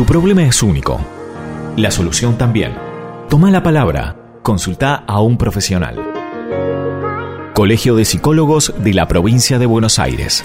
Tu problema es único. La solución también. Toma la palabra. Consulta a un profesional. Colegio de Psicólogos de la Provincia de Buenos Aires.